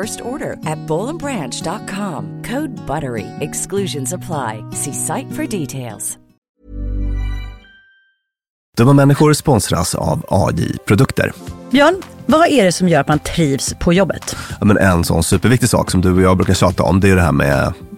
first order at bowlandbranch.com. Code BUTTERY. Exclusions apply. See site for details. Dumma människor sponsras av AJ Produkter. Björn, vad är det som gör att man trivs på jobbet? Ja, men en sån superviktig sak som du och jag brukar tjata om, det är det här med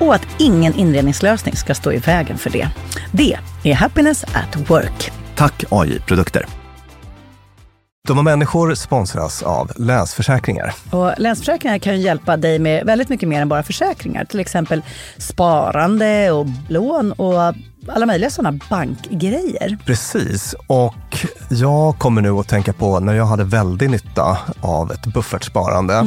och att ingen inredningslösning ska stå i vägen för det. Det är Happiness at Work. Tack AI Produkter. Dumma människor sponsras av Länsförsäkringar. Och Länsförsäkringar kan ju hjälpa dig med väldigt mycket mer än bara försäkringar. Till exempel sparande och lån och alla möjliga sådana bankgrejer. Precis, och jag kommer nu att tänka på när jag hade väldigt nytta av ett buffertsparande.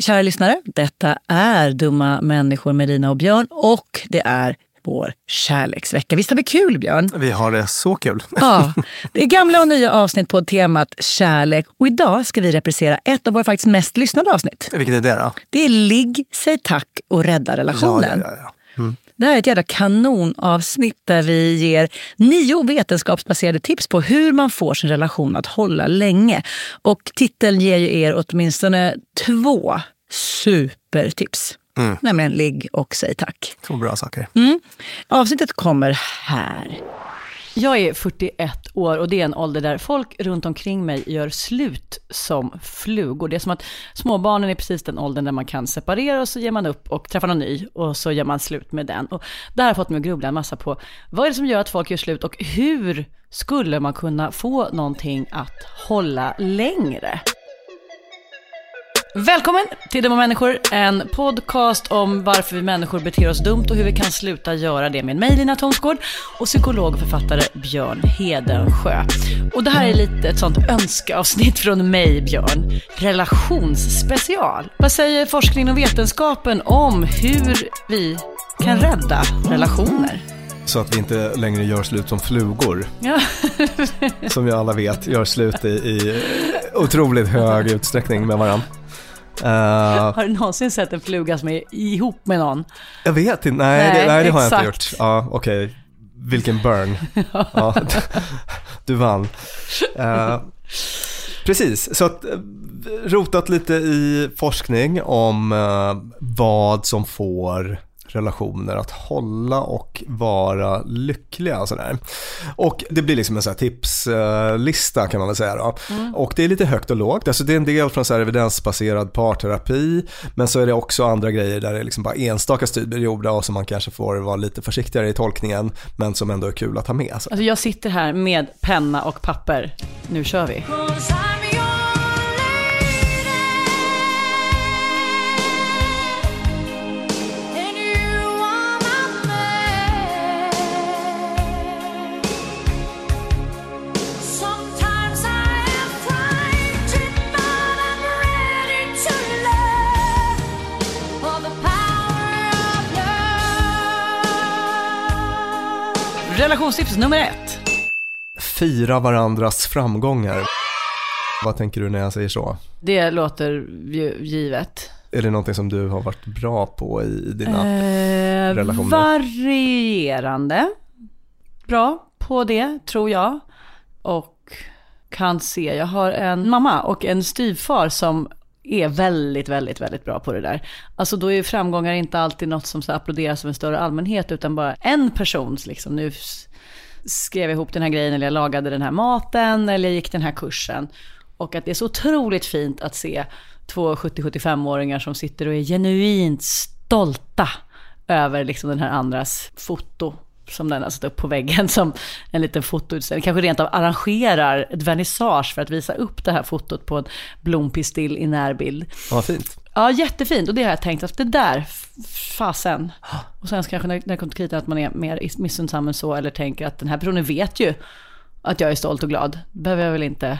Kära lyssnare, detta är Dumma människor med Rina och Björn och det är vår kärleksvecka. Visst har vi kul Björn? Vi har det så kul. Ja, det är gamla och nya avsnitt på temat kärlek och idag ska vi reprisera ett av våra faktiskt mest lyssnade avsnitt. Vilket är det då? Det är Ligg, säg tack och rädda relationen. Ja, ja, ja. Det här är ett jävla kanonavsnitt där vi ger nio vetenskapsbaserade tips på hur man får sin relation att hålla länge. Och titeln ger ju er åtminstone två supertips. Nämligen ligg och säg tack. Två bra saker. Mm. Avsnittet kommer här. Jag är 41 år och det är en ålder där folk runt omkring mig gör slut som flugor. Det är som att småbarnen är precis den åldern där man kan separera och så ger man upp och träffar någon ny och så gör man slut med den. Och det har fått mig att grubbla en massa på vad är det som gör att folk gör slut och hur skulle man kunna få någonting att hålla längre? Välkommen till Dumma människor, en podcast om varför vi människor beter oss dumt och hur vi kan sluta göra det med mig Lina Thomsgård och psykolog och författare Björn Hedensjö. Och det här är lite ett sånt önskeavsnitt från mig Björn, relationsspecial. Vad säger forskningen och vetenskapen om hur vi kan rädda relationer? Så att vi inte längre gör slut som flugor. Ja. som vi alla vet gör slut i, i otroligt hög utsträckning med varandra. Uh, har du någonsin sett en fluga som är ihop med någon? Jag vet inte, nej, nej, det, nej det, har jag inte gjort. Ja, okej. Okay. Vilken burn. ja, du vann. Uh, precis, så att rotat lite i forskning om uh, vad som får relationer att hålla och vara lyckliga och sådär. Och det blir liksom en sån tipslista kan man väl säga då. Mm. Och det är lite högt och lågt, alltså det är en del från så här evidensbaserad parterapi, men så är det också andra grejer där det är liksom bara enstaka studier gjorda och som man kanske får vara lite försiktigare i tolkningen, men som ändå är kul att ha med. Alltså jag sitter här med penna och papper, nu kör vi. Relationstips nummer ett. Fira varandras framgångar. Vad tänker du när jag säger så? Det låter givet. Är det någonting som du har varit bra på i dina eh, relationer? Varierande. Bra på det, tror jag. Och kan se, jag har en mamma och en styvfar som är väldigt, väldigt, väldigt bra på det där. Alltså då är framgångar inte alltid något som så applåderas av en större allmänhet, utan bara en persons, liksom, nu skrev jag ihop den här grejen, eller jag lagade den här maten, eller jag gick den här kursen. Och att det är så otroligt fint att se två 70-75-åringar som sitter och är genuint stolta över liksom den här andras foto som den har satt upp på väggen som en liten fotoutställning. Kanske rent av arrangerar ett vernissage för att visa upp det här fotot på en blompistill i närbild. Vad fint. Ja, jättefint. Och det har jag tänkt att det där, fasen. Och sen kanske när det kommer till kritan att man är mer missundsam än så, eller tänker att den här personen vet ju att jag är stolt och glad. Behöver jag väl inte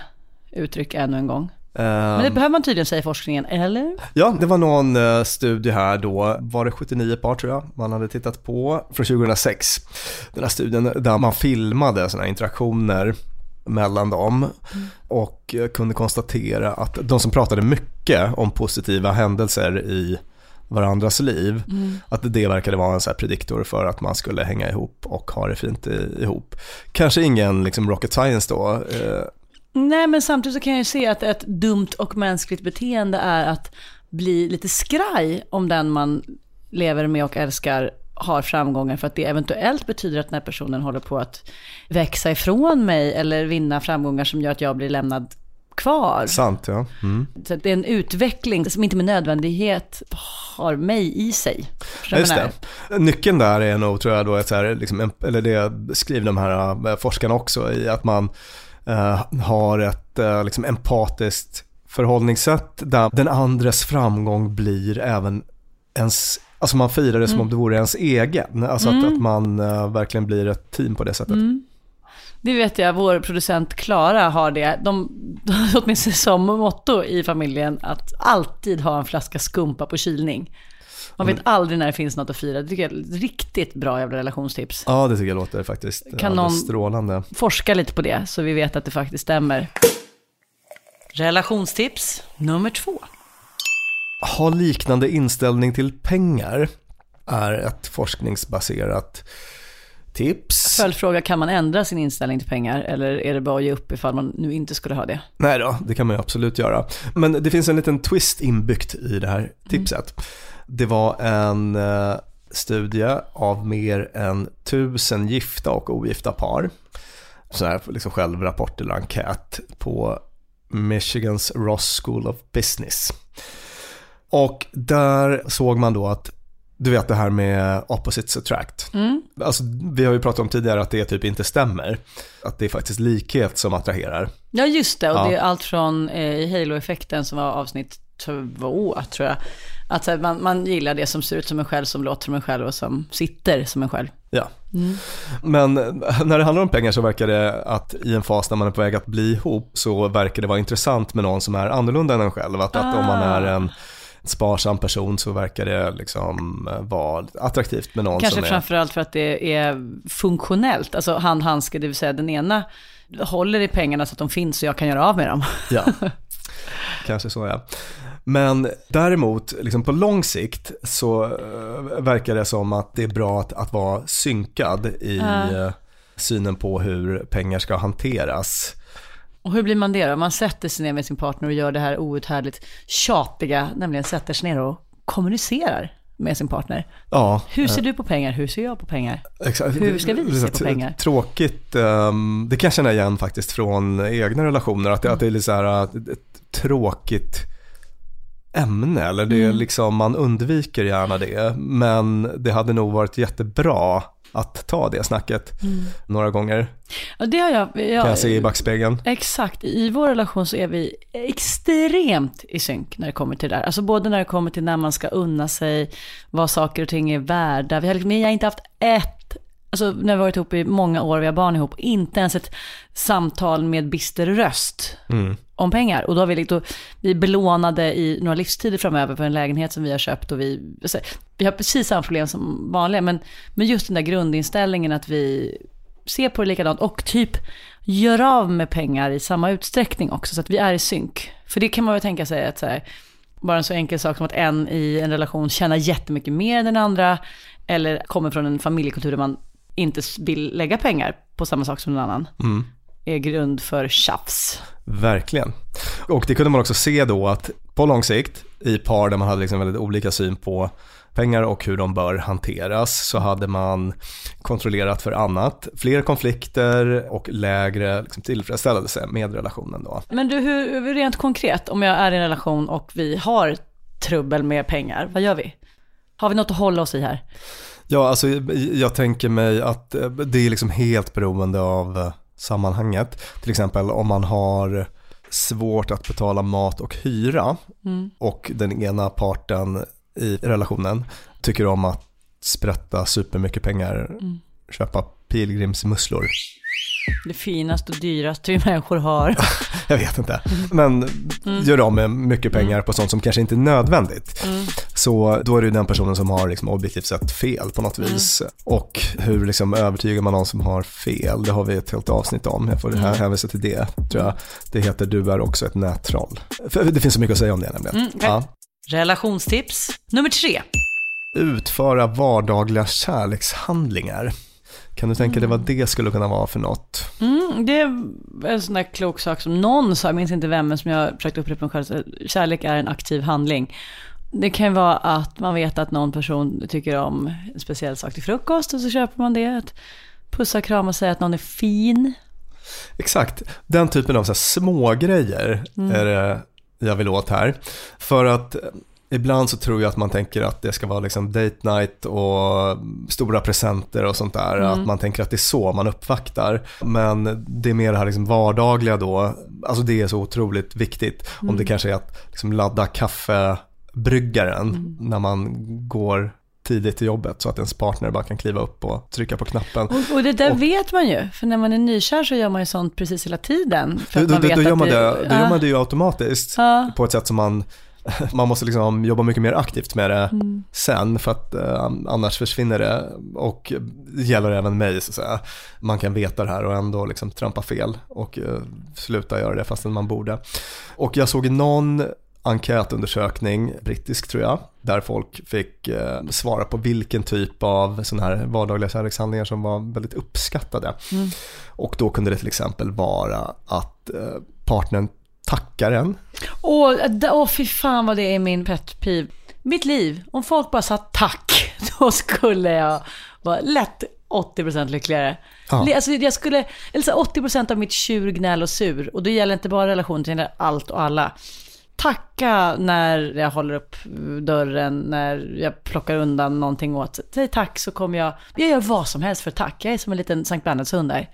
uttrycka ännu en gång. Men det ehm. behöver man tydligen säga i forskningen, eller? Ja, det var någon uh, studie här då, var det 79 par tror jag, man hade tittat på, från 2006. Den här studien där man filmade sådana här interaktioner mellan dem mm. och uh, kunde konstatera att de som pratade mycket om positiva händelser i varandras liv, mm. att det verkade vara en så prediktor för att man skulle hänga ihop och ha det fint ihop. Kanske ingen liksom rocket science då, uh, Nej, men samtidigt så kan jag ju se att ett dumt och mänskligt beteende är att bli lite skraj om den man lever med och älskar har framgångar för att det eventuellt betyder att den här personen håller på att växa ifrån mig eller vinna framgångar som gör att jag blir lämnad kvar. Sant, ja. Mm. Så det är en utveckling som inte med nödvändighet har mig i sig. Just det. Nyckeln där är nog, tror jag, då, ett så här, liksom, eller det skriver de här äh, forskarna också i, att man uh, har ett uh, liksom empatiskt förhållningssätt där den andres framgång blir även ens, alltså man firar det som mm. om det vore ens egen. Alltså mm. att, att, man uh, verkligen blir ett team på det sättet. Mm. Det vet jag, vår producent Klara har det. De, de åtminstone som motto i familjen att alltid ha en flaska skumpa på kylning. Man vet mm. aldrig när det finns något att fira. Det tycker jag är ett riktigt bra jävla relationstips. Ja, det tycker jag låter faktiskt kan någon strålande. forska lite på det så vi vet att det faktiskt stämmer. Relationstips nummer två. Ha liknande inställning till pengar är ett forskningsbaserat tips. Följdfråga, kan man ändra sin inställning till pengar eller är det bara att ge upp ifall man nu inte skulle ha det? Nej då, det kan man ju absolut göra. Men det finns en liten twist inbyggt i det här tipset. Mm. Det var en eh, studie av mer än tusen gifta och ogifta par. Så här liksom självrapport eller enkät på Michigans Ross School of Business. Och där såg man då att du vet det här med opposites attract. Mm. Alltså, vi har ju pratat om tidigare att det typ inte stämmer. Att det är faktiskt likhet som attraherar. Ja, just det. Och Ja. det är allt från eh, Halo-effekten som var avsnitt två, tror jag. Att här, man, man gillar det som ser ut som en själv, som låter som en själv och som sitter som en själv. Ja. Men när det handlar om pengar så verkar det att i en fas när man är på väg att bli ihop så verkar det vara intressant med någon som är annorlunda än en själv. Att, att om man är en sparsam person så verkar det liksom vara attraktivt med någon Kanske som är... framförallt för att det är funktionellt. Alltså hand-handske, det vill säga den ena håller i pengarna så att de finns och jag kan göra av med dem. Ja, kanske så ja. Men däremot, liksom på lång sikt så eh, verkar det som att det är bra att, att vara synkad i eh, synen på hur pengar ska hanteras. Och hur blir man det då? Man sätter sig ner med sin partner och gör det här outhärdligt tjatiga, nämligen sätter sig ner och kommunicerar med sin partner. Ja, Hur ser du på pengar? Hur ser jag på pengar? Exakt. Hur ska vi se på pengar? Tråkigt, ehm, det kan jag känna igen faktiskt från egna relationer, att det, att det är lite så här, ett, ett tråkigt ämne, eller det är Mm. liksom, man undviker gärna det, men det hade nog varit jättebra att ta det snacket Mm. några gånger, Ja, det har jag. kan jag jag se i backspegeln. Exakt. I vår relation så är vi extremt i synk när det kommer till det där. Alltså både när det kommer till när man ska unna sig, vad saker och ting är värda. Vi har, liksom, vi har inte haft ett, alltså när vi har varit ihop i många år, vi har barn ihop, inte ens ett samtal med bister röst om pengar. Och då har vi, liksom, vi är belånade i några livstider framöver för en lägenhet som vi har köpt och vi, alltså, vi har precis samma problem som vanliga. Men, men just den där grundinställningen att vi ser på det likadant och typ gör av med pengar i samma utsträckning också, så att vi är i synk. För det kan man väl tänka sig att så här, bara en så enkel sak som att en i en relation tjänar jättemycket mer än den andra, eller kommer från en familjekultur där man inte vill lägga pengar på samma sak som någon annan, är grund för tjafs. Verkligen. Och det kunde man också se då att på lång sikt i par där man hade liksom väldigt olika syn på pengar och hur de bör hanteras så hade man kontrollerat för annat, fler konflikter och lägre liksom, tillfredsställelse med relationen då. Men du, hur, rent konkret, om jag är i en relation och vi har trubbel med pengar, vad gör vi? Har vi något att hålla oss i här? Ja, alltså jag tänker mig att eh, det är liksom helt beroende av eh, sammanhanget. Till exempel om man har svårt att betala mat och hyra och den ena parten i relationen tycker om att sprätta supermycket pengar, köpa pilgrimsmusslor. Det finaste och dyraste vi människor har. Jag vet inte. Men gör av med mycket pengar på sånt som kanske inte är nödvändigt. Så då är det ju den personen som har liksom objektivt sett fel på något vis. Och hur liksom övertygar man någon som har fel? Det har vi ett helt avsnitt om. Jag får det här hänvisa till det, tror jag. Det heter Du är också ett nättroll. För det finns så mycket att säga om det nämligen. okej. ja. Relationstips nummer tre. Utföra vardagliga kärlekshandlingar. Kan du tänka dig vad det skulle kunna vara för något? Mm, det är en sån där klok sak som någon sa, jag minns inte vem, men som jag försökt upprepa mig själv. Kärlek är en aktiv handling. Det kan ju vara att man vet att någon person tycker om en speciell sak till frukost och så köper man det. Att pussa, krama och säga att någon är fin. Exakt, den typen av så små grejer är det jag vill åt här. För att ibland så tror jag att man tänker att det ska vara liksom date night och stora presenter och sånt där. Att man tänker att det är så man uppvaktar. Men det är mer det här liksom vardagliga då. Alltså det är så otroligt viktigt. Om det kanske är att liksom ladda kaffebryggaren när man går tidigt till jobbet så att ens partner bara kan kliva upp och trycka på knappen. Och, och det där vet man ju, för när man är nykär så gör man ju sånt precis hela tiden. För Då, gör man det, då gör man det ju automatiskt Ja. på ett sätt som man, man måste liksom jobba mycket mer aktivt med det Mm. sen för att eh, annars försvinner det och det gäller även mig så att säga. Man kan veta det här och ändå liksom trampa fel och eh, sluta göra det fastän man borde. Och jag såg någon enkätundersökning, brittisk tror jag, där folk fick eh, svara på vilken typ av sådana här vardagliga kärlekshandlingar som var väldigt uppskattade. Och då kunde det till exempel vara att eh, partnern tackar en. Åh, åh, fy fan vad det är min pet peeve. Mitt liv, om folk bara sa tack då skulle jag vara lätt 80% lyckligare. Ja. Alltså jag skulle, eller så här, 80% av mitt tjur, gnäll och sur. Och det gäller inte bara relationer, det gäller allt och alla. Tacka när jag håller upp dörren, när jag plockar undan någonting åt. Säg tack så kommer jag, jag gör vad som helst för tack. Jag är som en liten Sankt Bernhardshund där.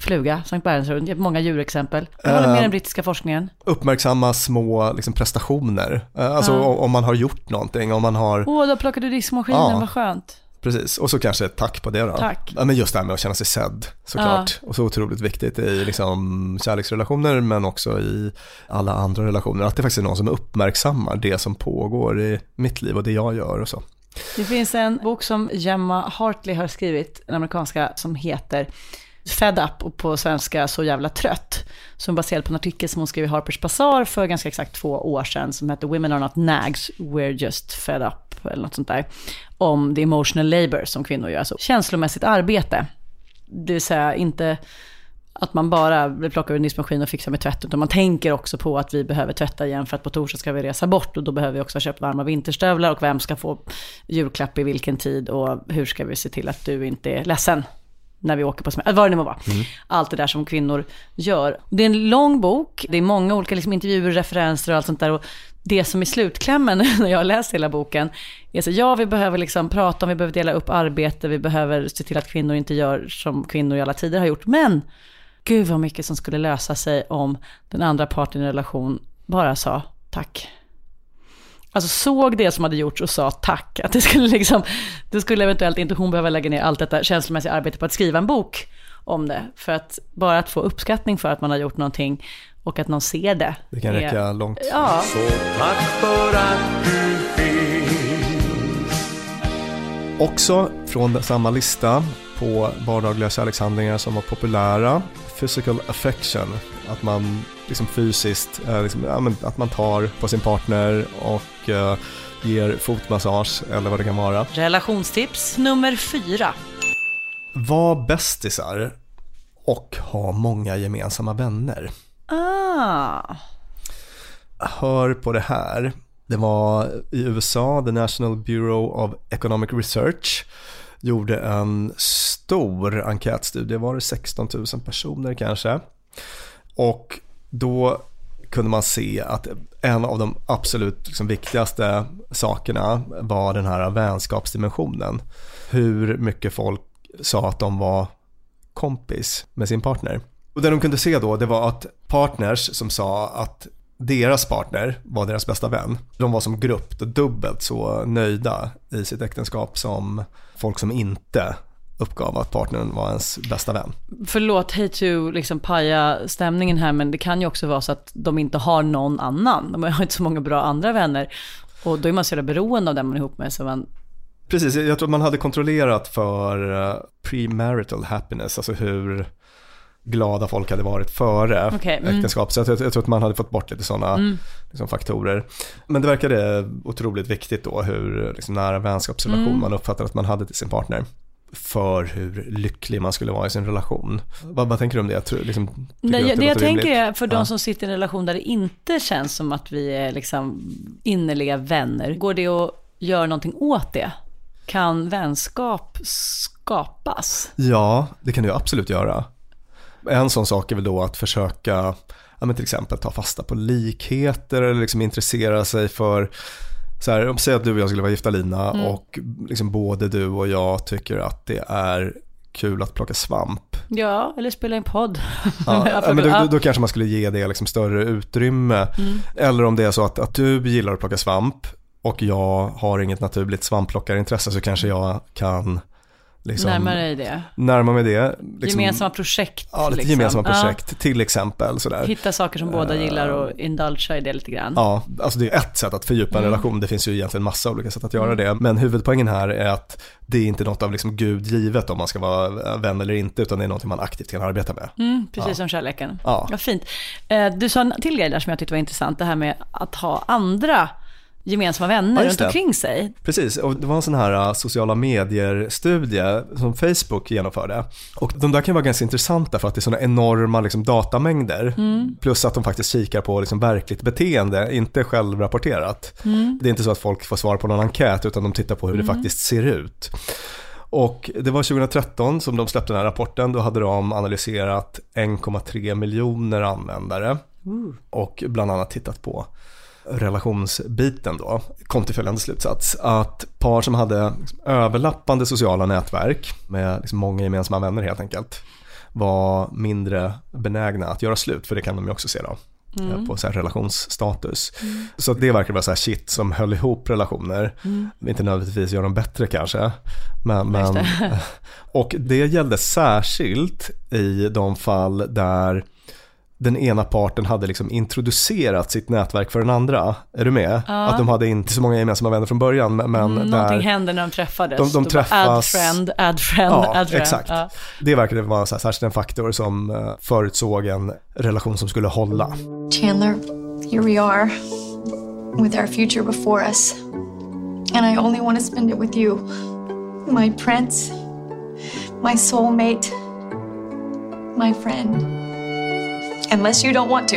Fluga, Sankt har många djurexempel. Jag håller med den brittiska forskningen. Uppmärksamma små liksom, prestationer. Eh, Alltså Ja. om- man har gjort någonting, om man har, Åh, då plockade du diskmaskinen, Ja. vad skönt. precis. Och så kanske ett tack på det då. Tack. Ja, men just det här med att känna sig sedd, såklart. Och så otroligt viktigt i liksom, kärleksrelationer, men också i alla andra relationer. Att det faktiskt är någon som uppmärksammar det som pågår i mitt liv och det jag gör och så. Det finns en bok som Gemma Hartley har skrivit, en amerikanska, som heter Fed Up och på svenska Så jävla trött. Som baserad på en artikel som hon skrev i Harper's Bazaar för ganska exakt två år sedan som heter Women are not nags, we're just fed up eller något sånt där. Om the emotional labor som kvinnor gör, alltså känslomässigt arbete. Det vill säga inte att man bara plockar ur en diskmaskin och fixar med tvätt, utan man tänker också på att vi behöver tvätta igen för att på torsdag ska vi resa bort och då behöver vi också ha köpt varma vinterstövlar och vem ska få julklapp i vilken tid och hur ska vi se till att du inte är ledsen när vi åker på semester, vad det nu må vara. Allt det där som kvinnor gör. Det är en lång bok, det är många olika liksom, intervjuer, referenser och allt sånt där. Och det som är slutklämmen när jag har läst hela boken är så, ja vi behöver liksom prata om, vi behöver dela upp arbete, vi behöver se till att kvinnor inte gör som kvinnor i alla tider har gjort. Men gud vad mycket som skulle lösa sig om den andra parten i en relation bara sa tack. Alltså såg det som hade gjorts och sa tack. Att det skulle liksom, det skulle eventuellt inte hon behöva lägga ner allt detta känslomässiga arbete på att skriva en bok om det. För att bara att få uppskattning för att man har gjort någonting och att någon ser det. Det kan är- räcka långt. Ja, Också från samma lista på vardagliga kärlekshandlingar som var populära, physical affection, att man liksom fysiskt, eh, liksom, ja, att man tar på sin partner och eh, ger fotmassage eller vad det kan vara. relationstips nummer fyra. Var bästisar och ha många gemensamma vänner. Ah, Hör på det här. Det var i USA, The National Bureau of Economic Research gjorde en stor enkätstudie, var det 16 000 personer kanske? Och då kunde man se att en av de absolut liksom viktigaste sakerna var den här vänskapsdimensionen. Hur mycket folk sa att de var kompis med sin partner. Och det de kunde se då, det var att partners som sa att deras partner var deras bästa vän. De var som grupp dubbelt så nöjda i sitt äktenskap som folk som inte uppgav att partnern var ens bästa vän. förlåt, hej to liksom paja stämningen här, men det kan ju också vara så att de inte har någon annan. De har inte så många bra andra vänner. Och då är man så jävla beroende av den man är ihop med. Så man, Precis, jag tror att man hade kontrollerat för eh, premarital happiness, alltså hur glada folk hade varit före Okej, mm. äktenskap. Så jag, jag, tror att man hade fått bort lite sådana liksom, faktorer. Men det verkade otroligt viktigt då hur liksom, nära vänskapsrelation Mm. man uppfattade att man hade till sin partner. För hur lycklig man skulle vara i sin relation. Vad, vad tänker du om det? Jag tror, liksom, Nej, det, det jag tänker är för de Ja. som sitter i en relation där det inte känns som att vi är liksom innerliga vänner. Går det att göra någonting åt det? Kan vänskap skapas? Ja, det kan du absolut göra. En sån sak är väl då att försöka, ja, men till exempel ta fasta på likheter eller liksom intressera sig för, så här, om säg att du och jag skulle vara gifta Lina och liksom både du och jag tycker att det är kul att plocka svamp. Ja, eller spela en podd. Ja, men då, då, kanske man skulle ge det liksom större utrymme. Eller om det är så att, att du gillar att plocka svamp och jag har inget naturligt svampplockarintresse så kanske jag kan liksom, Närma dig det. närma mig det. Liksom, Gemensamma projekt. Ja, lite liksom. gemensamma Ja. projekt till exempel. Sådär. Hitta saker som båda gillar och indulgea i det lite grann. Ja, alltså det är ett sätt att fördjupa en relation. Det finns ju egentligen massa olika sätt att göra det. Men huvudpoängen här är att det är inte något av liksom Gud givet om man ska vara vän eller inte, utan det är något man aktivt kan arbeta med. Mm, precis som kärleken. Ja. Vad fint. Eh, Du sa en till grej där som jag tyckte var intressant, det här med att ha andra gemensamma vänner Ja, runt omkring sig. Precis, och det var en sån här uh, sociala medier-studie som Facebook genomförde. Och de där kan vara ganska intressanta för att det är såna enorma liksom, datamängder. Plus att de faktiskt kikar på liksom, verkligt beteende, inte självrapporterat. Det är inte så att folk får svar på någon enkät utan de tittar på hur det faktiskt ser ut. Och det var 2013 som de släppte den här rapporten. Då hade de analyserat 1,3 miljoner användare. Och bland annat tittat på relationsbiten då. Kom till följande slutsats. Att par som hade överlappande sociala nätverk med liksom många gemensamma vänner helt enkelt. Var mindre benägna att göra slut. För det kan de ju också se då. eh, På så relationsstatus. Så att det verkar vara så här shit som höll ihop relationer. Inte nödvändigtvis gör dem bättre kanske. Men, men, och det gällde särskilt i de fall där den ena parten hade liksom introducerat sitt nätverk för den andra. Är du med? Att de hade inte så många gemensamma vänner från början. Men Mm, Någonting där, händer när de träffades. De- de bara Add träffas- friend, add friend, Ja, add friend. exakt. Ja. det verkade vara så här, särskilt en faktor som eh, förutsåg en relation som skulle hålla. Chandler, here we are with our future before us. And I only want to spend it with you. My prince, my soulmate, my friend. Unless you don't want to.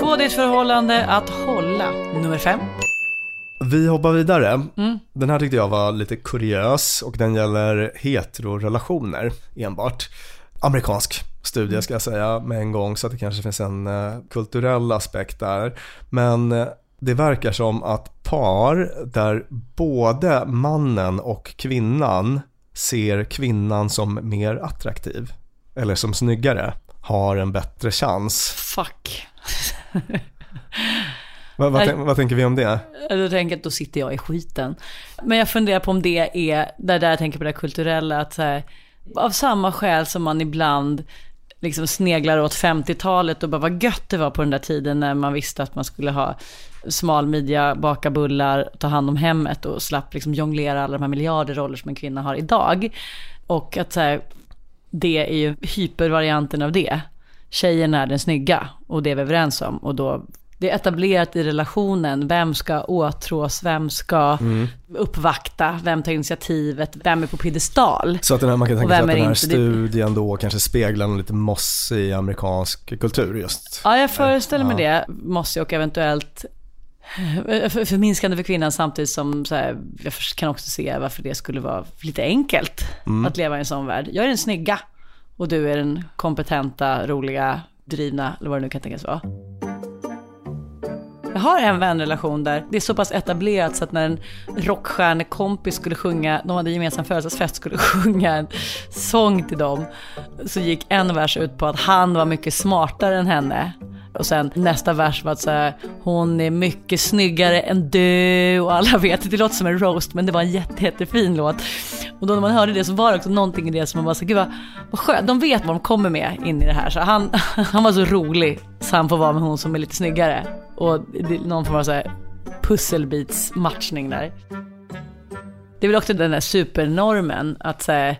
Få ditt förhållande att hålla. Nummer fem. Vi hoppar vidare. Den här tyckte jag var lite kuriös och den gäller heterorelationer enbart. Amerikansk studie ska jag säga med en gång så att det kanske finns en eh, kulturell aspekt där. Men eh, det verkar som att par där både mannen och kvinnan ser kvinnan som mer attraktiv eller som snyggare har en bättre chans. Fuck. Vad, vad, Nej. tän- vad tänker vi om det? Då tänker jag att då sitter jag i skiten. Men jag funderar på om det är, där, där jag tänker på det kulturella, att så här, av samma skäl som man ibland liksom sneglar åt 50-talet och bara vad gött det var på den där tiden när man visste att man skulle ha smal midja, baka bullar, ta hand om hemmet och slapp liksom jonglera alla de här miljarder roller som en kvinna har idag. Och att så här, det är ju hypervarianten av det. Tjejen är den snygga och det är vi överens om. Och då, det är etablerat i relationen. Vem ska åtrås? Vem ska uppvakta? Vem tar initiativet? Vem är på piedestal? Så att den här, man kan tänka sig att den här studien då kanske speglar en lite mossig amerikansk kultur just. Ja, jag föreställer mig det. Måste och eventuellt förminskande för kvinnan samtidigt som så här, jag kan också se varför det skulle vara lite enkelt att leva i en sån värld. Jag är den snygga och du är den kompetenta, roliga, drivna eller vad det nu kan tänkas vara. Jag har en vänrelation där det är så pass etablerat så att när en rockstjärnekompis skulle sjunga, de hade gemensam födelsedagsfest, skulle sjunga en sång till dem, så gick en vers ut på att han var mycket smartare än henne. Och sen nästa vers var att här, hon är mycket snyggare än du och alla vet, det låter som en roast men det var en jätte, jättefin låt. Och då när man hörde det så var det också någonting i det som man bara så gud vad, vad skönt, de vet vad de kommer med in i det här. Så han, han var så rolig så han får vara med hon som är lite snyggare. Och det någon form av så här pusselbitsmatchning där. Det är väl också den där supernormen att så här,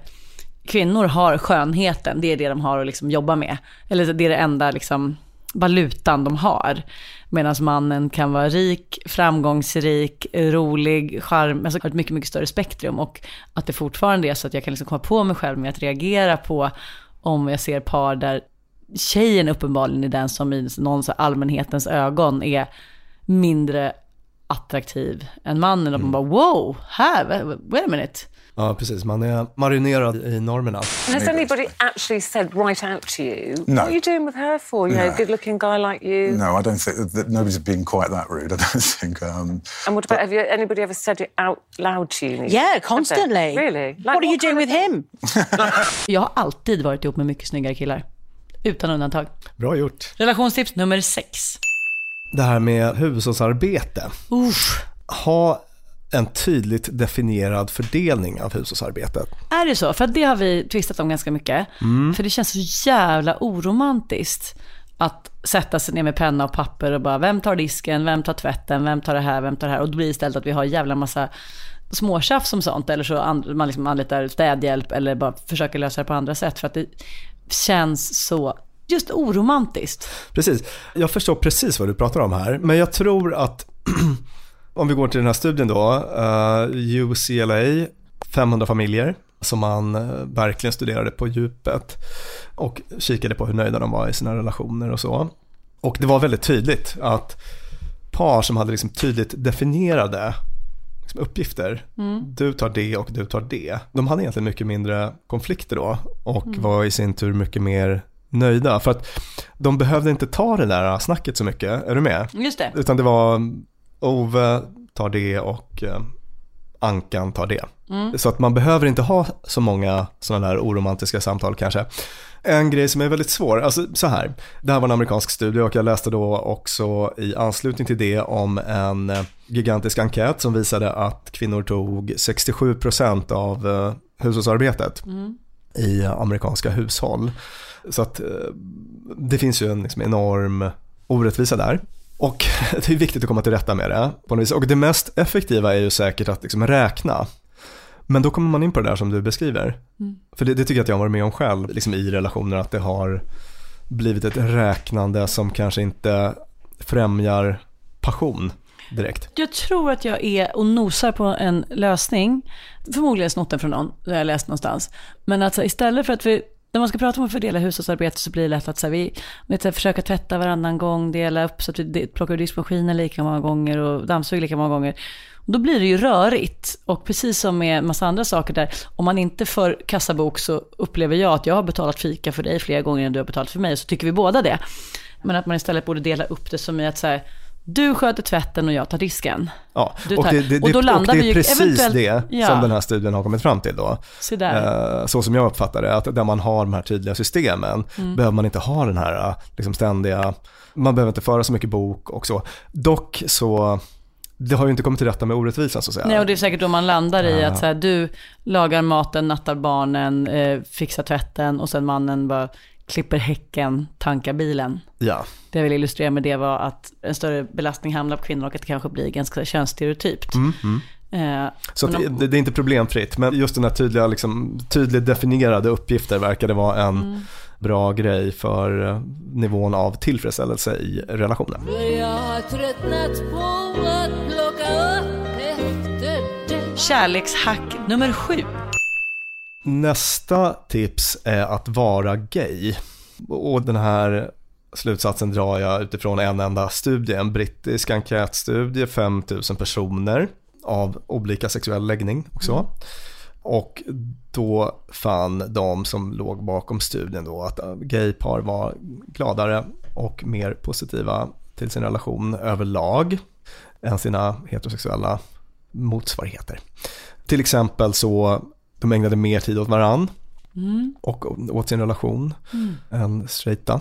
kvinnor har skönheten, det är det de har att liksom jobba med. Eller det är det enda liksom, valutan de har. Medan mannen kan vara rik, framgångsrik, rolig, charm, alltså har ett mycket, mycket större spektrum. Och att det fortfarande är så att jag kan liksom komma på mig själv med att reagera på om jag ser par där tjejen uppenbarligen är den som i någon allmänhetens ögon är mindre attraktiv än mannen. Och man bara wow, här, wait a minute. Ja, precis. Man är marinerad i normerna. Has anybody actually said right out to you, No. what are you doing with her for? You know, No. good looking guy like you. No, I don't think that nobody's been quite that rude. I don't think. Um, And what about, have you, anybody ever said it out loud to you? Yeah, constantly. Really? Like, what are you doing with him? Jag har alltid varit ihop med mycket snyggare killar. Utan undantag. Bra gjort. Relationstips nummer sex. Det här med hushållsarbete. Uff. Ha en tydligt definierad fördelning av hushållsarbetet. Är det så? För det har vi tvistat om ganska mycket. För det känns så jävla oromantiskt att sätta sig ner med penna och papper och bara, vem tar disken, vem tar tvätten, vem tar det här, vem tar det här? Och då blir det istället att vi har jävla massa småtjafs som sånt, eller så an- man liksom anlitar städhjälp eller bara försöker lösa det på andra sätt. För att det känns så just oromantiskt. Precis. Jag förstår precis vad du pratar om här, men jag tror att Om vi går till den här studien då, uh, UCLA, 500 familjer som man uh, verkligen studerade på djupet och kikade på hur nöjda de var i sina relationer och så. Och det var väldigt tydligt att par som hade liksom tydligt definierade liksom uppgifter, Mm. du tar det och du tar det, de hade egentligen mycket mindre konflikter då och Mm. var i sin tur mycket mer nöjda. För att de behövde inte ta det där snacket så mycket, är du med? Just det. Utan det var Ove tar det och eh, Ankan tar det. Mm. Så att man behöver inte ha så många sådana där oromantiska samtal kanske. En grej som är väldigt svår, alltså så här, det här var en amerikansk studie och jag läste då också i anslutning till det om en eh, gigantisk enkät som visade att kvinnor tog 67% av eh, hushållsarbetet Mm. i amerikanska hushåll. Så att det finns ju en liksom enorm orättvisa där. Och det är viktigt att komma till rätta med det. På något vis. Och det mest effektiva är ju säkert att liksom räkna. Men då kommer man in på det där som du beskriver. Mm. För det, det tycker jag att jag har varit med om själv, liksom i relationer, att det har blivit ett räknande som kanske inte främjar passion direkt. Jag tror att jag är och nosar på en lösning. Förmodligen snott den från någon, det har jag läst någonstans. Men alltså istället för att vi, när man ska prata om att fördela hushållsarbete så blir det lätt att så här, vi vet, så här, försöka tvätta varannan gång, dela upp så att vi plockar ur diskmaskinen lika många gånger och dammsuger lika många gånger. Och då blir det ju rörigt. Och precis som med massa andra saker där, om man inte för kassabok så upplever jag att jag har betalat fika för dig flera gånger än du har betalat för mig, så tycker vi båda det. Men att man istället borde dela upp det som i att så här, du sköter tvätten och jag tar disken. Ja, Du och tar- det, det, och då landar och det är precis det Ja. som den här studien har kommit fram till då. Där. Eh, Så som jag uppfattar det, att där man har de här tydliga systemen Mm. behöver man inte ha den här eh, liksom ständiga, man behöver inte föra så mycket bok och så. Dock så, det har ju inte kommit till rätta med orättvisan så att säga. Nej, och det är säkert då man landar i Ja. att så här, du lagar maten, nattar barnen, eh, fixar tvätten och sen mannen bara klipper häcken, tankar bilen. Ja, Det jag vill illustrera med det var att en större belastning hamnar på kvinnor och att det kanske blir ganska könsstereotypt. mm, mm. Eh, Så att men det, det, det är inte problemfritt, men just den här tydliga, liksom, tydligt definierade uppgifter verkade vara en Mm. bra grej för eh, nivån av tillfredsställelse i relationen. Kärlekshack nummer sju. Nästa tips är att vara gay. Och den här slutsatsen drar jag utifrån en enda studie, en brittisk enkätstudie, 5000 personer av olika sexuell läggning också. Mm. Och då fann de som låg bakom studien då att gaypar var gladare och mer positiva till sin relation överlag än sina heterosexuella motsvarigheter. Till exempel så de ägnade mer tid åt varann Mm. och åt sin relation Mm. än straighta.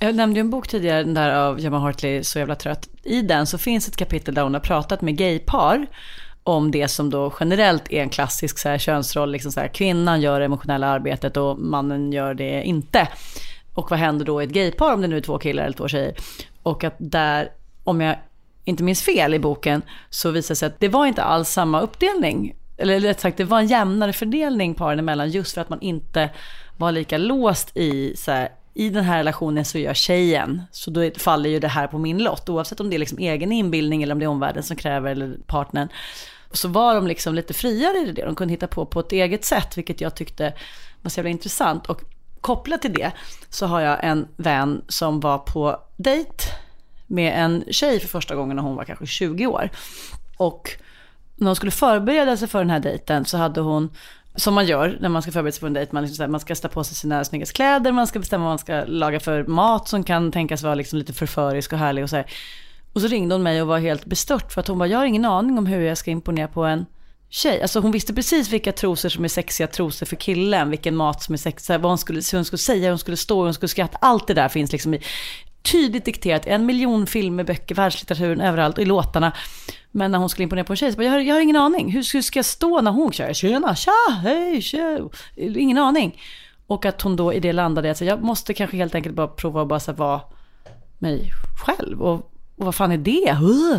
Jag nämnde ju en bok tidigare, den där av Gemma Hartley, Så jävla trött. I den så finns ett kapitel där hon har pratat med gaypar om det som då generellt är en klassisk så här, könsroll, liksom så här, kvinnan gör det emotionella arbetet och mannen gör det inte. Och vad händer då i ett gaypar om det nu är två killar eller två tjejer? Och att där, om jag inte minns fel i boken, så visar det sig att det var inte alls samma uppdelning. Eller rätt sagt, det var en jämnare fördelning paren emellan just för att man inte var lika låst i så här, i den här relationen så är jag tjejen, så då faller ju det här på min lott, oavsett om det är liksom egen inbildning eller om det är omvärlden som kräver, eller partnern. Så var de liksom lite friare i det, de kunde hitta på på ett eget sätt, vilket jag tyckte var så jävla intressant. Och kopplat till det så har jag en vän som var på dejt med en tjej för första gången när hon var kanske 20 år. Och när hon skulle förbereda sig för den här dejten så hade hon, som man gör när man ska förbereda sig för en dejt, man, liksom här, man ska sätta på sig sina snyggaste kläder, man ska bestämma vad man ska laga för mat som kan tänkas vara liksom lite förförisk och härlig och så här. Och så ringde hon mig och var helt bestört för att hon bara, jag har ingen aning om hur jag ska imponera på en tjej. Alltså hon visste precis vilka trosor som är sexiga trosor för killen, vilken mat som är sexig, vad hon skulle, hur hon skulle säga, hur hon skulle stå, hur hon skulle skratta. Allt det där finns liksom i, tydligt dikterat, en miljon filmer, böcker, världslitteraturen, överallt, i låtarna. Men när hon skulle imponera på en tjej så bara, jag har, jag har ingen aning. Hur ska, ska jag stå när hon kör? Tjena, tja, hej, tja. Ingen aning. Och att hon då i det landade att jag måste kanske helt enkelt bara prova att bara så här vara mig själv. Och, och vad fan är det? Uh!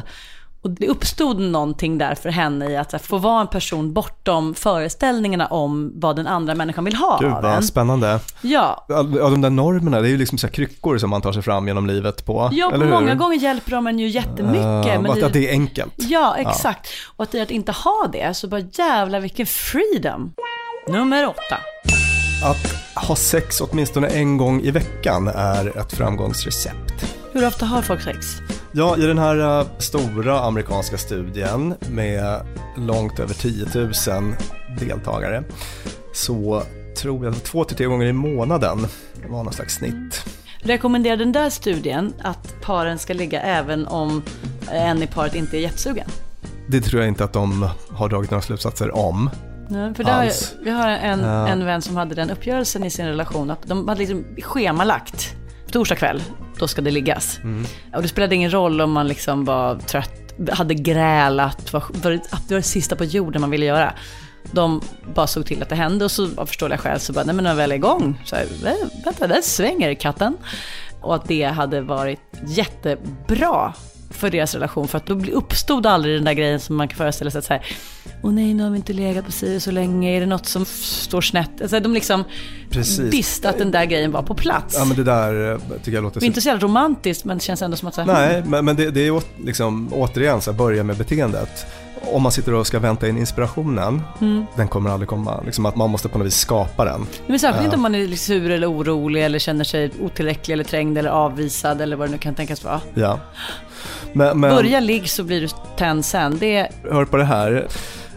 Och det uppstod någonting där för henne i att här, få vara en person bortom föreställningarna om vad den andra människan vill ha Gud av en. vad spännande. Ja, Ja, de där normerna, det är ju liksom så kryckor som man tar sig fram genom livet på. ja eller hur? många gånger hjälper de en ju jättemycket. Eh, men att, det- att det är enkelt. Ja, exakt. Och att i att inte ha det, så bara jävla vilken freedom. Nummer åtta. Att ha sex åtminstone en gång i veckan är ett framgångsrecept. Hur ofta har folk sex? Ja, i den här eh, stora amerikanska studien med långt över 10 000 deltagare så tror jag att två till tre gånger i månaden var någon slags snitt. Rekommenderar den där studien att paren ska ligga även om en i paret inte är jättesugen? Det tror jag inte att de har dragit några slutsatser om. Nej, för där, vi har en, Ja. en vän som hade den uppgörelsen i sin relation att de hade liksom schemalagt. Torsdag kväll, då ska det liggas. Mm. Och det spelade ingen roll om man liksom var trött, hade grälat, var, var, det- det var det sista på jorden man ville göra. De bara såg till att det hände och så av förståeliga skäl så bara, nej men när jag väl är igång, så här, vänta, där svänger katten. Och att det hade varit jättebra för deras relation, för att då uppstod aldrig den där grejen som man kan föreställa sig att så här, åh nej, nu har vi inte legat på si så länge, är det något som står snett? Alltså, de liksom Precis. visste att den där grejen var på plats. Ja, men det där eh, tycker jag låter Det är inte så jävla romantiskt, men det känns ändå som att så här, Nej, men, men det, det är liksom, återigen så här, börja med beteendet. Om man sitter och ska vänta in inspirationen, Mm. den kommer aldrig komma. Liksom att man måste på något vis skapa den. Men särskilt Ja. inte om man är sur eller orolig eller känner sig otillräcklig eller trängd eller avvisad eller vad det nu kan tänkas vara. Ja. Men, men Börja ligg så blir du tänd sen. Det, hör på det här.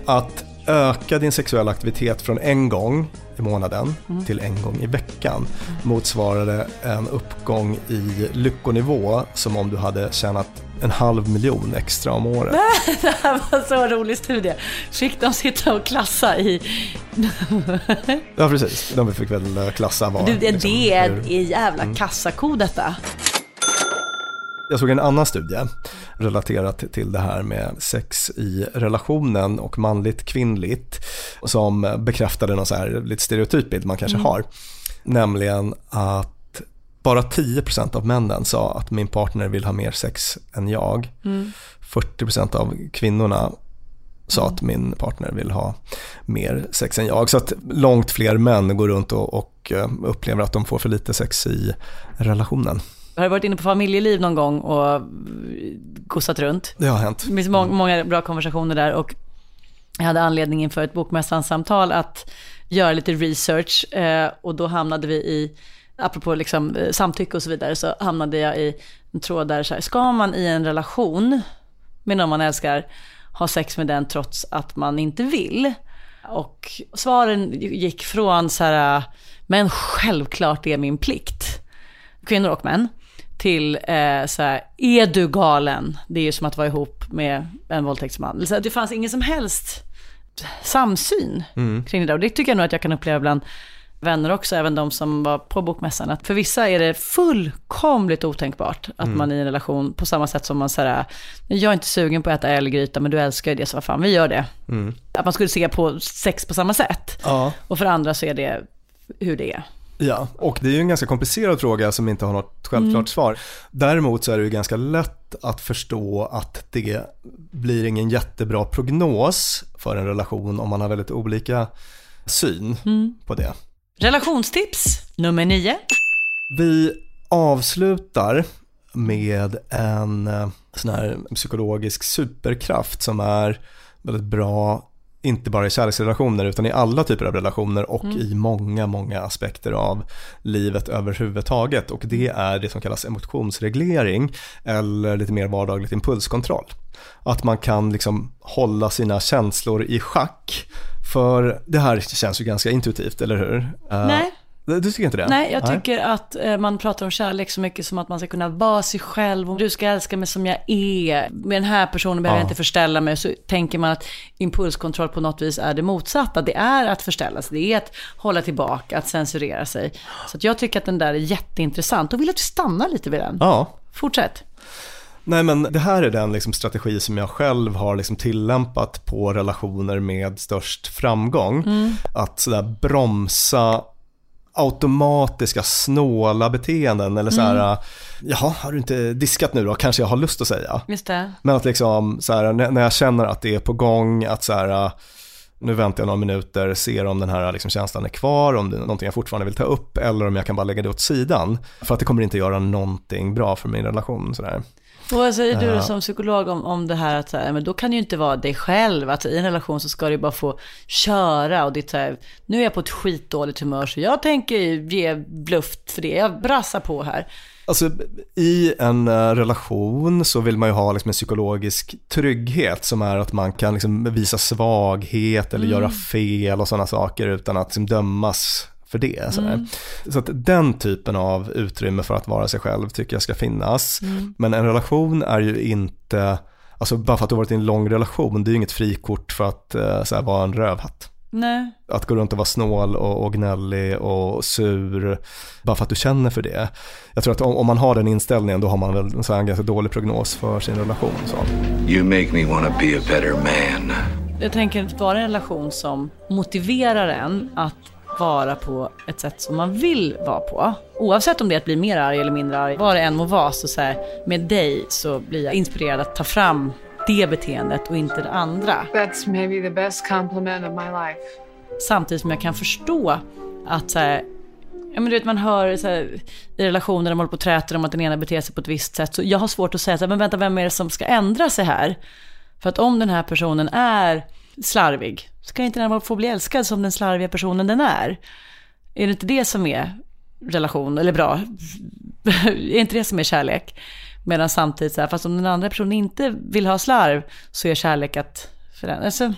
Att öka din sexuella aktivitet från en gång i månaden Mm. till en gång i veckan motsvarade en uppgång i lyckonivå som om du hade tjänat en halv miljon extra om året. det här var en så rolig studie. Fick de sitta och klassa i... Ja precis, de fick väl eh, klassa vad. Du, det, liksom, det är en jävla kassako detta. Jag såg en annan studie relaterat till det här med sex i relationen och manligt kvinnligt som bekräftade någon så här lite stereotyp bild man kanske Mm. har. Nämligen att bara 10% av männen sa att min partner vill ha mer sex än jag. Mm. 40% av kvinnorna sa att min partner vill ha mer sex än jag. Så att långt fler män går runt och, och eh, upplever att de får för lite sex i relationen. Har du varit inne på familjeliv någon gång och gossat runt? Det har hänt. Det finns må- många bra konversationer där och jag hade anledning inför ett bokmässan-samtal att göra lite research eh, och då hamnade vi i, apropå liksom eh, samtycke och så vidare, så hamnade jag i en tråd där så här, ska man i en relation med någon man älskar ha sex med den trots att man inte vill? Och svaren gick från så här, men självklart det är min plikt, kvinnor och män, till eh, så här, är du galen? Det är ju som att vara ihop med en våldtäktsman. Så det fanns ingen som helst samsyn Mm. kring det där. Och det tycker jag nog att jag kan uppleva bland vänner också, även de som var på bokmässan. Att för vissa är det fullkomligt otänkbart att Mm. man är i en relation på samma sätt som man säger, jag är inte sugen på att äta älggryta men du älskar ju det så vad fan, vi gör det. Mm. Att man skulle se på sex på samma sätt. Ja. Och för andra så är det hur det är. Ja, och det är ju en ganska komplicerad fråga som inte har något självklart Mm. svar. Däremot så är det ju ganska lätt att förstå att det blir ingen jättebra prognos för en relation om man har väldigt olika syn Mm. på det. Relationstips nummer nio. Vi avslutar med en eh, sån här psykologisk superkraft som är väldigt bra, inte bara i kärleksrelationer utan i alla typer av relationer och Mm. i många, många aspekter av livet överhuvudtaget. Och det är det som kallas emotionsreglering eller lite mer vardagligt impulskontroll. Att man kan liksom hålla sina känslor i schack. För det här känns ju ganska intuitivt, eller hur? Eh, Nej. Du tycker inte det? Nej, jag tycker att eh, man pratar om kärlek så mycket som att man ska kunna vara sig själv. Du ska älska mig som jag är. Med den här personen behöver Ja. jag inte förställa mig. Så tänker man att impulskontroll på något vis är det motsatta. Det är att förställa sig. Det är att hålla tillbaka, att censurera sig. Så jag tycker att den där är jätteintressant och vill att du stannar lite vid den. Ja. Fortsätt. Nej men det här är den liksom strategi som jag själv har liksom tillämpat på relationer med störst framgång. Mm. Att sådär bromsa automatiska snåla beteenden eller så här, jaha, har du inte diskat nu då, kanske jag har lust att säga. Men att liksom, så här, när jag känner att det är på gång, att så här, nu väntar jag några minuter, ser om den här liksom känslan är kvar, om det är någonting jag fortfarande vill ta upp, eller om jag kan bara lägga det åt sidan. För att det kommer inte göra någonting bra för min relation. Så där. Och vad säger du då som psykolog om, om det här att så här, men då kan du ju inte vara dig själv. Alltså, I en relation så ska du bara få köra och det är här, nu är jag på ett skitdåligt humör så jag tänker ge luft för det. Jag brassar på här. Alltså i en eh, relation så vill man ju ha liksom en psykologisk trygghet som är att man kan liksom visa svaghet eller göra fel och sådana saker utan att liksom dömas för det. Så, så att den typen av utrymme för att vara sig själv tycker jag ska finnas. Men en relation är ju inte, alltså bara för att du har varit i en lång relation, det är ju inget frikort för att eh, så här, vara en rövhatt. Nej. Att gå runt och vara snål och, och gnällig och sur bara för att du känner för det. Jag tror att om, om man har den inställningen då har man väl en, så här, en ganska dålig prognos för sin relation. Så. You make me want to be a better man. Jag tänker att vara en relation som motiverar en att vara på ett sätt som man vill vara på. Oavsett om det är att bli mer arg eller mindre arg. Vad det än må vara så, så här, med dig så blir jag inspirerad att ta fram det beteendet och inte det andra. That's maybe the best compliment of my life. Samtidigt som jag kan förstå att så här, ja, men du vet, man hör så här, i relationer man håller på och träter om att den ena beter sig på ett visst sätt. Så jag har svårt att säga så här, men vänta, vem är det som ska ändra sig här? För att om den här personen är slarvig, ska inte den få bli älskad som den slarviga personen den är? Är det inte det som är relation, eller bra? är inte det som är kärlek? Medan samtidigt så här, fast om den andra personen inte vill ha slarv så är kärlek att förändra. Alltså,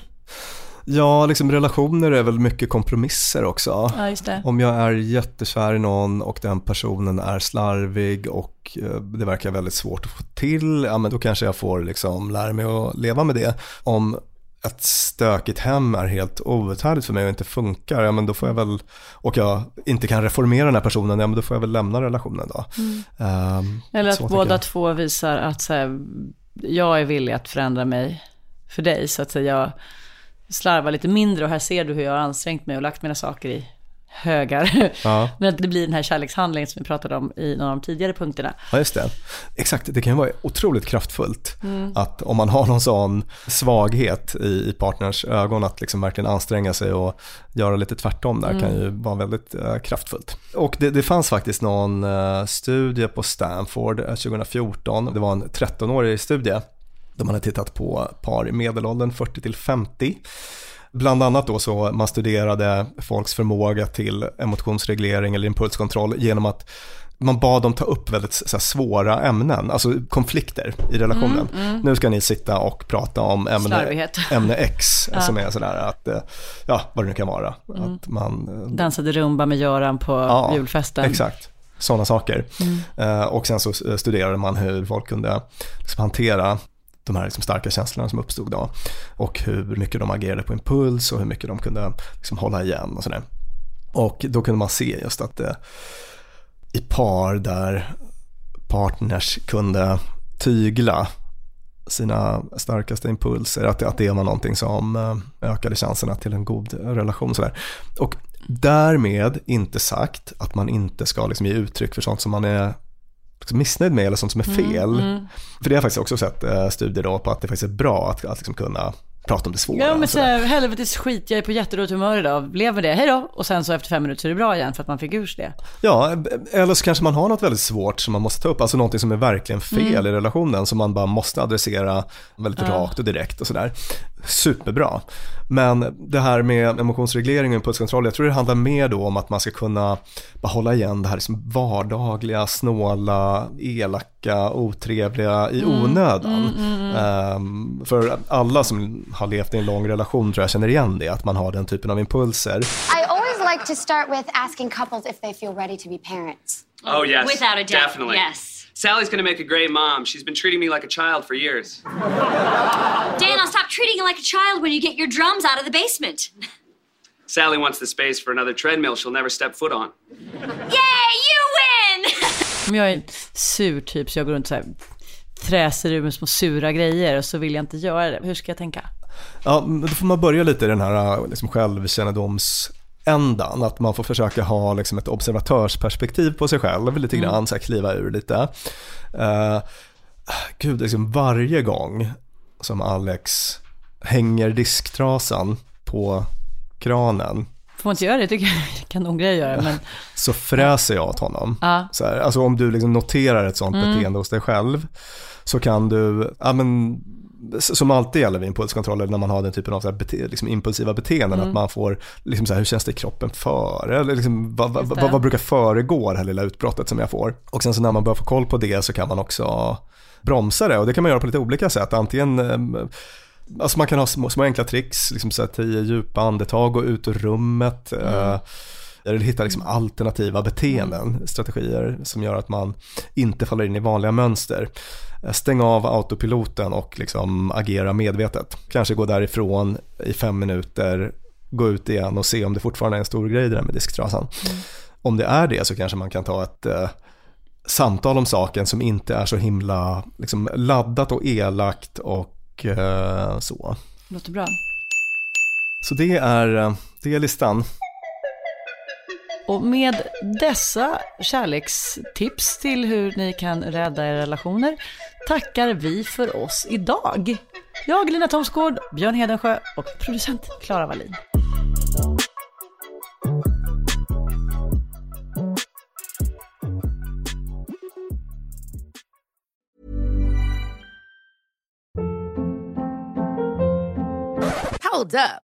Ja, liksom relationer är väl mycket kompromisser också. ja. Om jag är jättekär i någon och den personen är slarvig och eh, det verkar väldigt svårt att få till, ja men då kanske jag får liksom lära mig att leva med det. Om ett stökigt hem är helt outhärdligt för mig och inte funkar, ja men då får jag väl, och jag inte kan reformera den här personen, ja men då får jag väl lämna relationen då. Ehm, Eller så att båda jag. två visar att så här, jag är villig att förändra mig för dig. Så att här, jag slarvar lite mindre och här ser du hur jag har ansträngt mig och lagt mina saker i högar. Ja. Men att det blir den här kärlekshandlingen som vi pratade om i några av de tidigare punkterna. Ja, just det. Exakt, det kan ju vara otroligt kraftfullt Mm. att om man har någon sån svaghet i, i partners ögon att liksom verkligen anstränga sig och göra lite tvärtom där kan ju vara väldigt eh, kraftfullt. Och det, det fanns faktiskt någon eh, studie på Stanford eh, 2014, det var en 13-årig studie där man har tittat på par i medelåldern 40 till 50 Bland annat då så man studerade folks förmåga till emotionsreglering eller impulskontroll genom att man bad dem ta upp väldigt så här, svåra ämnen, alltså konflikter i relationen. Nu ska ni sitta och prata om ämne, Slarvighet. ämne X som är sådär att, eh, ja vad det nu kan vara. Att man, eh, Dansade rumba med Göran på Ja, julfesten. Exakt, sådana saker. Eh, och sen så studerade man hur folk kunde liksom hantera de här liksom starka känslorna som uppstod då. Och hur mycket de agerade på impuls och hur mycket de kunde liksom hålla igen och sådär. Och då kunde man se just att det, i par där partners kunde tygla sina starkaste impulser, att, att det var någonting som eh, ökade chanserna till en god relation. Sådär. Och därmed inte sagt att man inte ska liksom ge uttryck för sånt som man är missnöjd med eller sånt som är fel. För det har jag faktiskt också sett eh, studier då på att det faktiskt är bra att, att liksom kunna prata om det svåra. Ja men och sådär. såhär, helvetes skit, jag är på jättedåligt humör idag, lev med det, hej då. Och sen så efter fem minuter så är det bra igen för att man fick ur det. Ja, eller så kanske man har något väldigt svårt som man måste ta upp, alltså någonting som är verkligen fel i relationen som man bara måste adressera väldigt rakt och direkt och sådär. Superbra. Men det här med emotionsreglering och impulskontroll, jag tror det handlar mer då om att man ska kunna bara hålla igen det här liksom vardagliga, snåla, elaka, otrevliga i onödan. Ehm, för alla som har levt i en lång relation tror jag känner igen det, att man har den typen av impulser. I always like to start with asking couples if they feel ready to be parents. Oh, yes. Without a doubt, Definitely. yes. Sally's to make a great mom. She's been treating me like a child for years. Dan, I'll stop treating you like a child when you get your drums out of the basement. Sally wants the space for another treadmill she'll never step foot on. Yay, you win! Jag är en sur typ så jag går runt så här fräser ur med små sura grejer och så vill jag inte göra det. Hur ska jag tänka? Ja, då får man börja lite i den här liksom, ändan, att man får försöka ha liksom ett observatörsperspektiv på sig själv lite Mm. grann, så här, kliva ur lite. Uh, gud, liksom varje gång som Alex hänger disktrasan på kranen Får man inte göra det tycker jag kanongrej göra. Men så fräser jag åt honom. Ja. Så här, alltså om du liksom noterar ett sånt Mm. beteende hos dig själv så kan du, ja men som alltid gäller vid impulskontroller när man har den typen av så bete, liksom impulsiva beteenden, Mm. att man får, liksom så här, hur känns det i kroppen före? Eller liksom, vad, vad, vad, vad brukar föregå det här lilla utbrottet som jag får? Och sen så när man börjar få koll på det så kan man också bromsa det och det kan man göra på lite olika sätt. Antingen ehm, Alltså man kan ha små, små enkla tricks, liksom så här tio djupa andetag och ut ur rummet. Eh, Eller hitta liksom alternativa beteenden, strategier som gör att man inte faller in i vanliga mönster. Eh, Stäng av autopiloten och liksom agera medvetet. Kanske gå därifrån i fem minuter, gå ut igen och se om det fortfarande är en stor grej det där med disktrasan. Om det är det så kanske man kan ta ett eh, samtal om saken som inte är så himla liksom, laddat och elakt och eh, så. låter bra. Så det är, eh, det är listan. Och med dessa kärlekstips till hur ni kan rädda era relationer tackar vi för oss idag. Jag, Lina Thomsgård, Björn Hedensjö och producent Klara Wallin. Hold up.